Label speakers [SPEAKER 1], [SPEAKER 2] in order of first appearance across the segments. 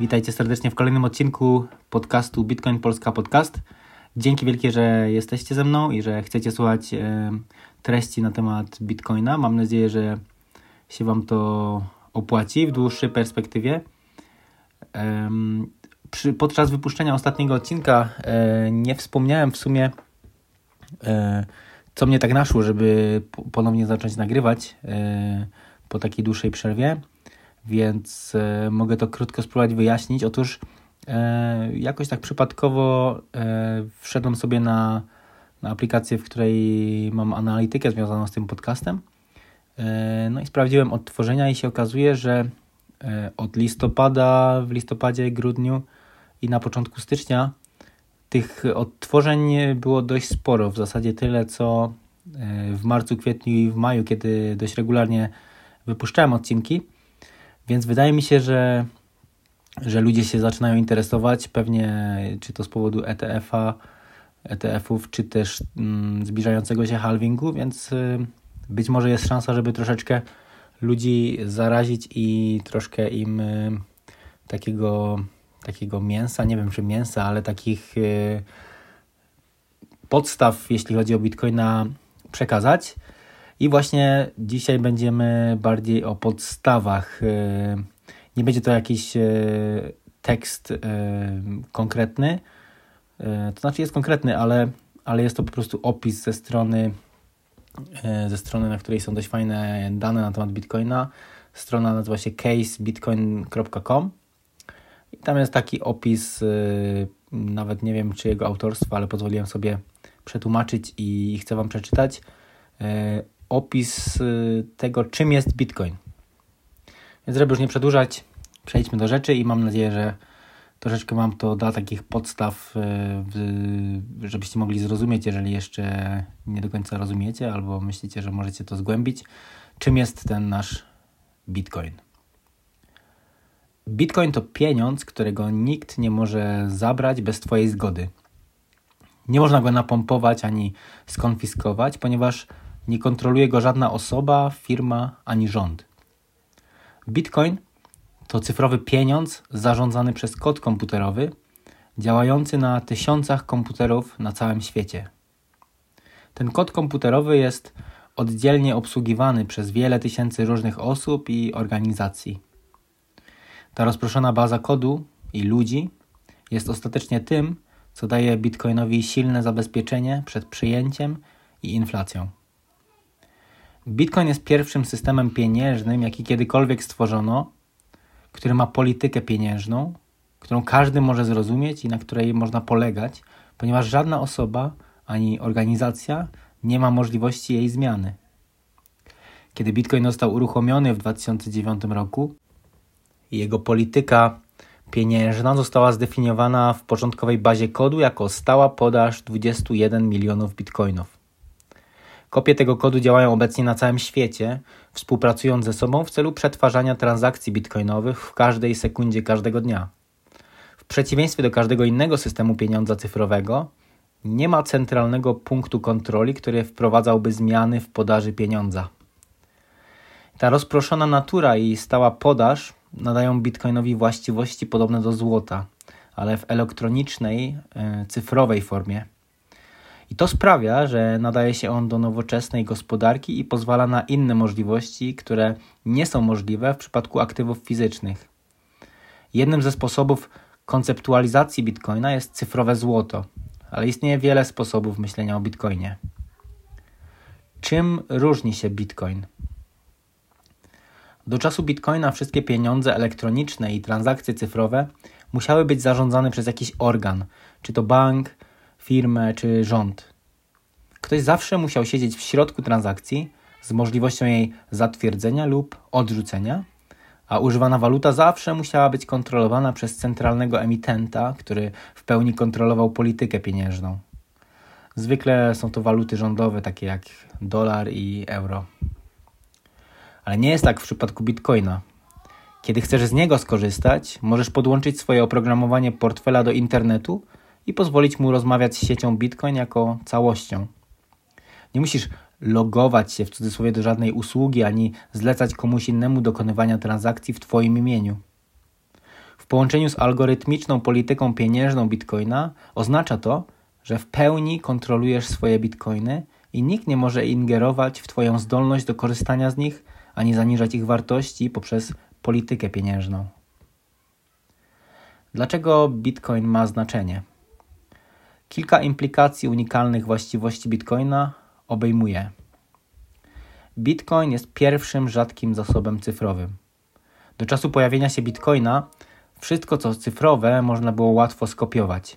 [SPEAKER 1] Witajcie serdecznie w kolejnym odcinku podcastu Bitcoin Polska Podcast. Dzięki wielkie, że jesteście ze mną i że chcecie słuchać e, treści na temat Bitcoina. Mam nadzieję, że się Wam to opłaci w dłuższej perspektywie. Podczas wypuszczenia ostatniego odcinka e, nie wspomniałem w sumie, e, co mnie tak naszło, żeby ponownie zacząć nagrywać po takiej dłuższej przerwie więc e, mogę to krótko spróbować wyjaśnić. Otóż e, jakoś tak przypadkowo e, wszedłem sobie na, na aplikację, w której mam analitykę związaną z tym podcastem. No i sprawdziłem odtworzenia i się okazuje, że od listopada, w listopadzie, grudniu i na początku stycznia tych odtworzeń było dość sporo. W zasadzie tyle, co w marcu, kwietniu i w maju, kiedy dość regularnie wypuszczałem odcinki. Więc wydaje mi się, że, że ludzie się zaczynają interesować, pewnie czy to z powodu ETF-a, ETF-ów, czy też mm, zbliżającego się halvingu, więc y, być może jest szansa, żeby troszeczkę ludzi zarazić i troszkę im y, takiego, takiego mięsa, nie wiem czy mięsa, ale takich y, podstaw, jeśli chodzi o Bitcoina, przekazać. I właśnie dzisiaj będziemy bardziej o podstawach. E, nie będzie to jakiś e, tekst e, konkretny, to znaczy jest konkretny, ale, ale jest to po prostu opis ze strony, ze strony, na której są dość fajne dane na temat Bitcoina. Strona nazywa się casebitcoin.com i tam jest taki opis, nawet nie wiem czy jego autorstwa, ale pozwoliłem sobie przetłumaczyć i chcę Wam przeczytać opis y, tego, czym jest Bitcoin. Więc żeby już nie przedłużać, przejdźmy do rzeczy i mam nadzieję, że troszeczkę Wam to da takich podstaw, y, żebyście mogli zrozumieć, jeżeli jeszcze nie do końca rozumiecie albo myślicie, że możecie to zgłębić, czym jest ten nasz Bitcoin. Bitcoin to pieniądz, którego nikt nie może zabrać bez Twojej zgody. Nie można go napompować ani skonfiskować, ponieważ nie kontroluje go żadna osoba, firma ani rząd. Bitcoin to cyfrowy pieniądz zarządzany przez kod komputerowy, działający na tysiącach komputerów na całym świecie. Ten kod komputerowy jest oddzielnie obsługiwany przez wiele tysięcy różnych osób i organizacji. Ta rozproszona baza kodu i ludzi jest ostatecznie tym, co daje Bitcoinowi silne zabezpieczenie przed przyjęciem i inflacją. Bitcoin jest pierwszym systemem pieniężnym, jaki kiedykolwiek stworzono, który ma politykę pieniężną, którą każdy może zrozumieć i na której można polegać, ponieważ żadna osoba ani organizacja nie ma możliwości jej zmiany. Kiedy Bitcoin został uruchomiony w 2009 roku, jego polityka pieniężna została zdefiniowana w początkowej bazie kodu jako stała podaż 21 milionów bitcoinów. Kopie tego kodu działają obecnie na całym świecie, współpracując ze sobą w celu przetwarzania transakcji bitcoinowych w każdej sekundzie każdego dnia. W przeciwieństwie do każdego innego systemu pieniądza cyfrowego, nie ma centralnego punktu kontroli, który wprowadzałby zmiany w podaży pieniądza. Ta rozproszona natura i stała podaż nadają bitcoinowi właściwości podobne do złota, ale w elektronicznej, e, cyfrowej formie. I to sprawia, że nadaje się on do nowoczesnej gospodarki i pozwala na inne możliwości, które nie są możliwe w przypadku aktywów fizycznych. Jednym ze sposobów konceptualizacji bitcoina jest cyfrowe złoto, ale istnieje wiele sposobów myślenia o bitcoinie. Czym różni się bitcoin? Do czasu bitcoina wszystkie pieniądze elektroniczne i transakcje cyfrowe musiały być zarządzane przez jakiś organ, czy to bank, firmę czy rząd. Ktoś zawsze musiał siedzieć w środku transakcji z możliwością jej zatwierdzenia lub odrzucenia, a używana waluta zawsze musiała być kontrolowana przez centralnego emitenta, który w pełni kontrolował politykę pieniężną. Zwykle są to waluty rządowe, takie jak dolar i euro. Ale nie jest tak w przypadku bitcoina. Kiedy chcesz z niego skorzystać, możesz podłączyć swoje oprogramowanie portfela do internetu i pozwolić mu rozmawiać z siecią Bitcoin jako całością. Nie musisz logować się w cudzysłowie do żadnej usługi ani zlecać komuś innemu dokonywania transakcji w Twoim imieniu. W połączeniu z algorytmiczną polityką pieniężną bitcoina oznacza to, że w pełni kontrolujesz swoje bitcoiny i nikt nie może ingerować w Twoją zdolność do korzystania z nich ani zaniżać ich wartości poprzez politykę pieniężną. Dlaczego bitcoin ma znaczenie? Kilka implikacji unikalnych właściwości bitcoina obejmuje. Bitcoin jest pierwszym rzadkim zasobem cyfrowym. Do czasu pojawienia się bitcoina wszystko co cyfrowe można było łatwo skopiować.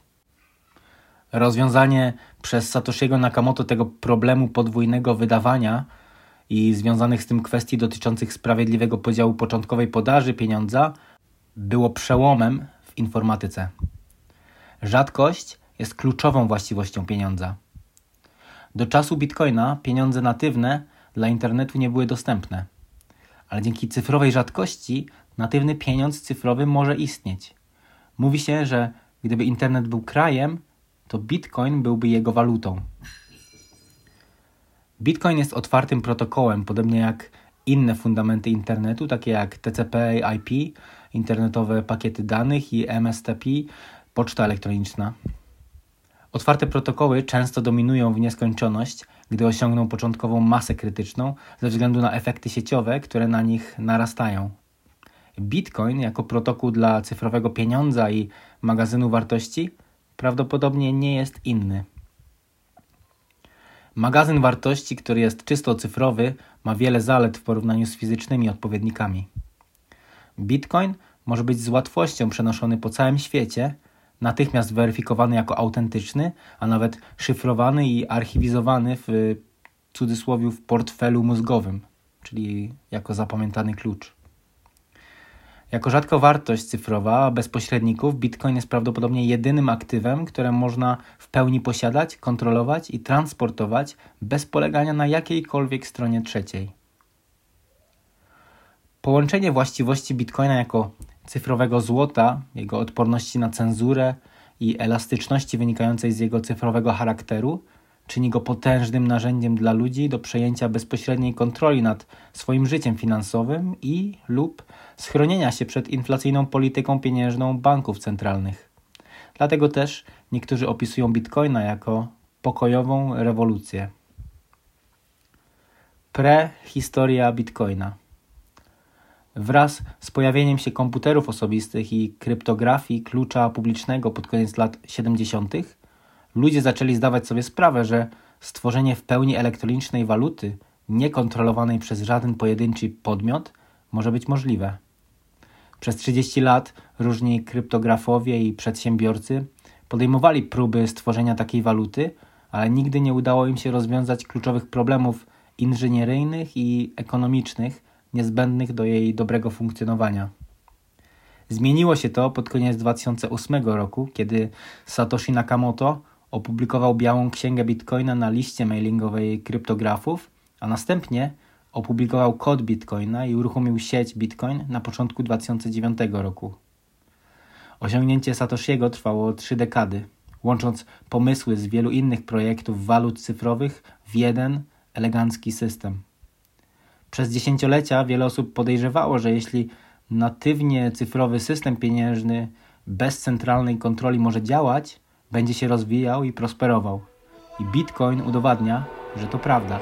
[SPEAKER 1] Rozwiązanie przez Satoshiego Nakamoto tego problemu podwójnego wydawania i związanych z tym kwestii dotyczących sprawiedliwego podziału początkowej podaży pieniądza było przełomem w informatyce. Rzadkość jest kluczową właściwością pieniądza. Do czasu bitcoina pieniądze natywne dla internetu nie były dostępne, ale dzięki cyfrowej rzadkości natywny pieniądz cyfrowy może istnieć. Mówi się, że gdyby internet był krajem, to bitcoin byłby jego walutą. Bitcoin jest otwartym protokołem, podobnie jak inne fundamenty internetu, takie jak TCP/IP, internetowe pakiety danych i MSTP, poczta elektroniczna. Otwarte protokoły często dominują w nieskończoność, gdy osiągną początkową masę krytyczną ze względu na efekty sieciowe, które na nich narastają. Bitcoin jako protokół dla cyfrowego pieniądza i magazynu wartości prawdopodobnie nie jest inny. Magazyn wartości, który jest czysto cyfrowy, ma wiele zalet w porównaniu z fizycznymi odpowiednikami. Bitcoin może być z łatwością przenoszony po całym świecie, natychmiast weryfikowany jako autentyczny, a nawet szyfrowany i archiwizowany w cudzysłowie w portfelu mózgowym, czyli jako zapamiętany klucz. Jako rzadko wartość cyfrowa bez pośredników, Bitcoin jest prawdopodobnie jedynym aktywem, które można w pełni posiadać, kontrolować i transportować bez polegania na jakiejkolwiek stronie trzeciej. Połączenie właściwości Bitcoina jako cyfrowego złota, jego odporności na cenzurę i elastyczności wynikającej z jego cyfrowego charakteru czyni go potężnym narzędziem dla ludzi do przejęcia bezpośredniej kontroli nad swoim życiem finansowym i lub schronienia się przed inflacyjną polityką pieniężną banków centralnych. Dlatego też niektórzy opisują bitcoina jako pokojową rewolucję. Prehistoria bitcoina. Wraz z pojawieniem się komputerów osobistych i kryptografii klucza publicznego pod koniec lat 70., ludzie zaczęli zdawać sobie sprawę, że stworzenie w pełni elektronicznej waluty, niekontrolowanej przez żaden pojedynczy podmiot, może być możliwe. Przez 30 lat różni kryptografowie i przedsiębiorcy podejmowali próby stworzenia takiej waluty, ale nigdy nie udało im się rozwiązać kluczowych problemów inżynieryjnych i ekonomicznych niezbędnych do jej dobrego funkcjonowania. Zmieniło się to pod koniec 2008 roku, kiedy Satoshi Nakamoto opublikował białą księgę Bitcoina na liście mailingowej kryptografów, a następnie opublikował kod Bitcoina i uruchomił sieć Bitcoin na początku 2009 roku. Osiągnięcie Satoshiego trwało trzy dekady, łącząc pomysły z wielu innych projektów walut cyfrowych w jeden elegancki system. Przez dziesięciolecia wiele osób podejrzewało, że jeśli natywnie cyfrowy system pieniężny bez centralnej kontroli może działać, będzie się rozwijał i prosperował. I Bitcoin udowadnia, że to prawda.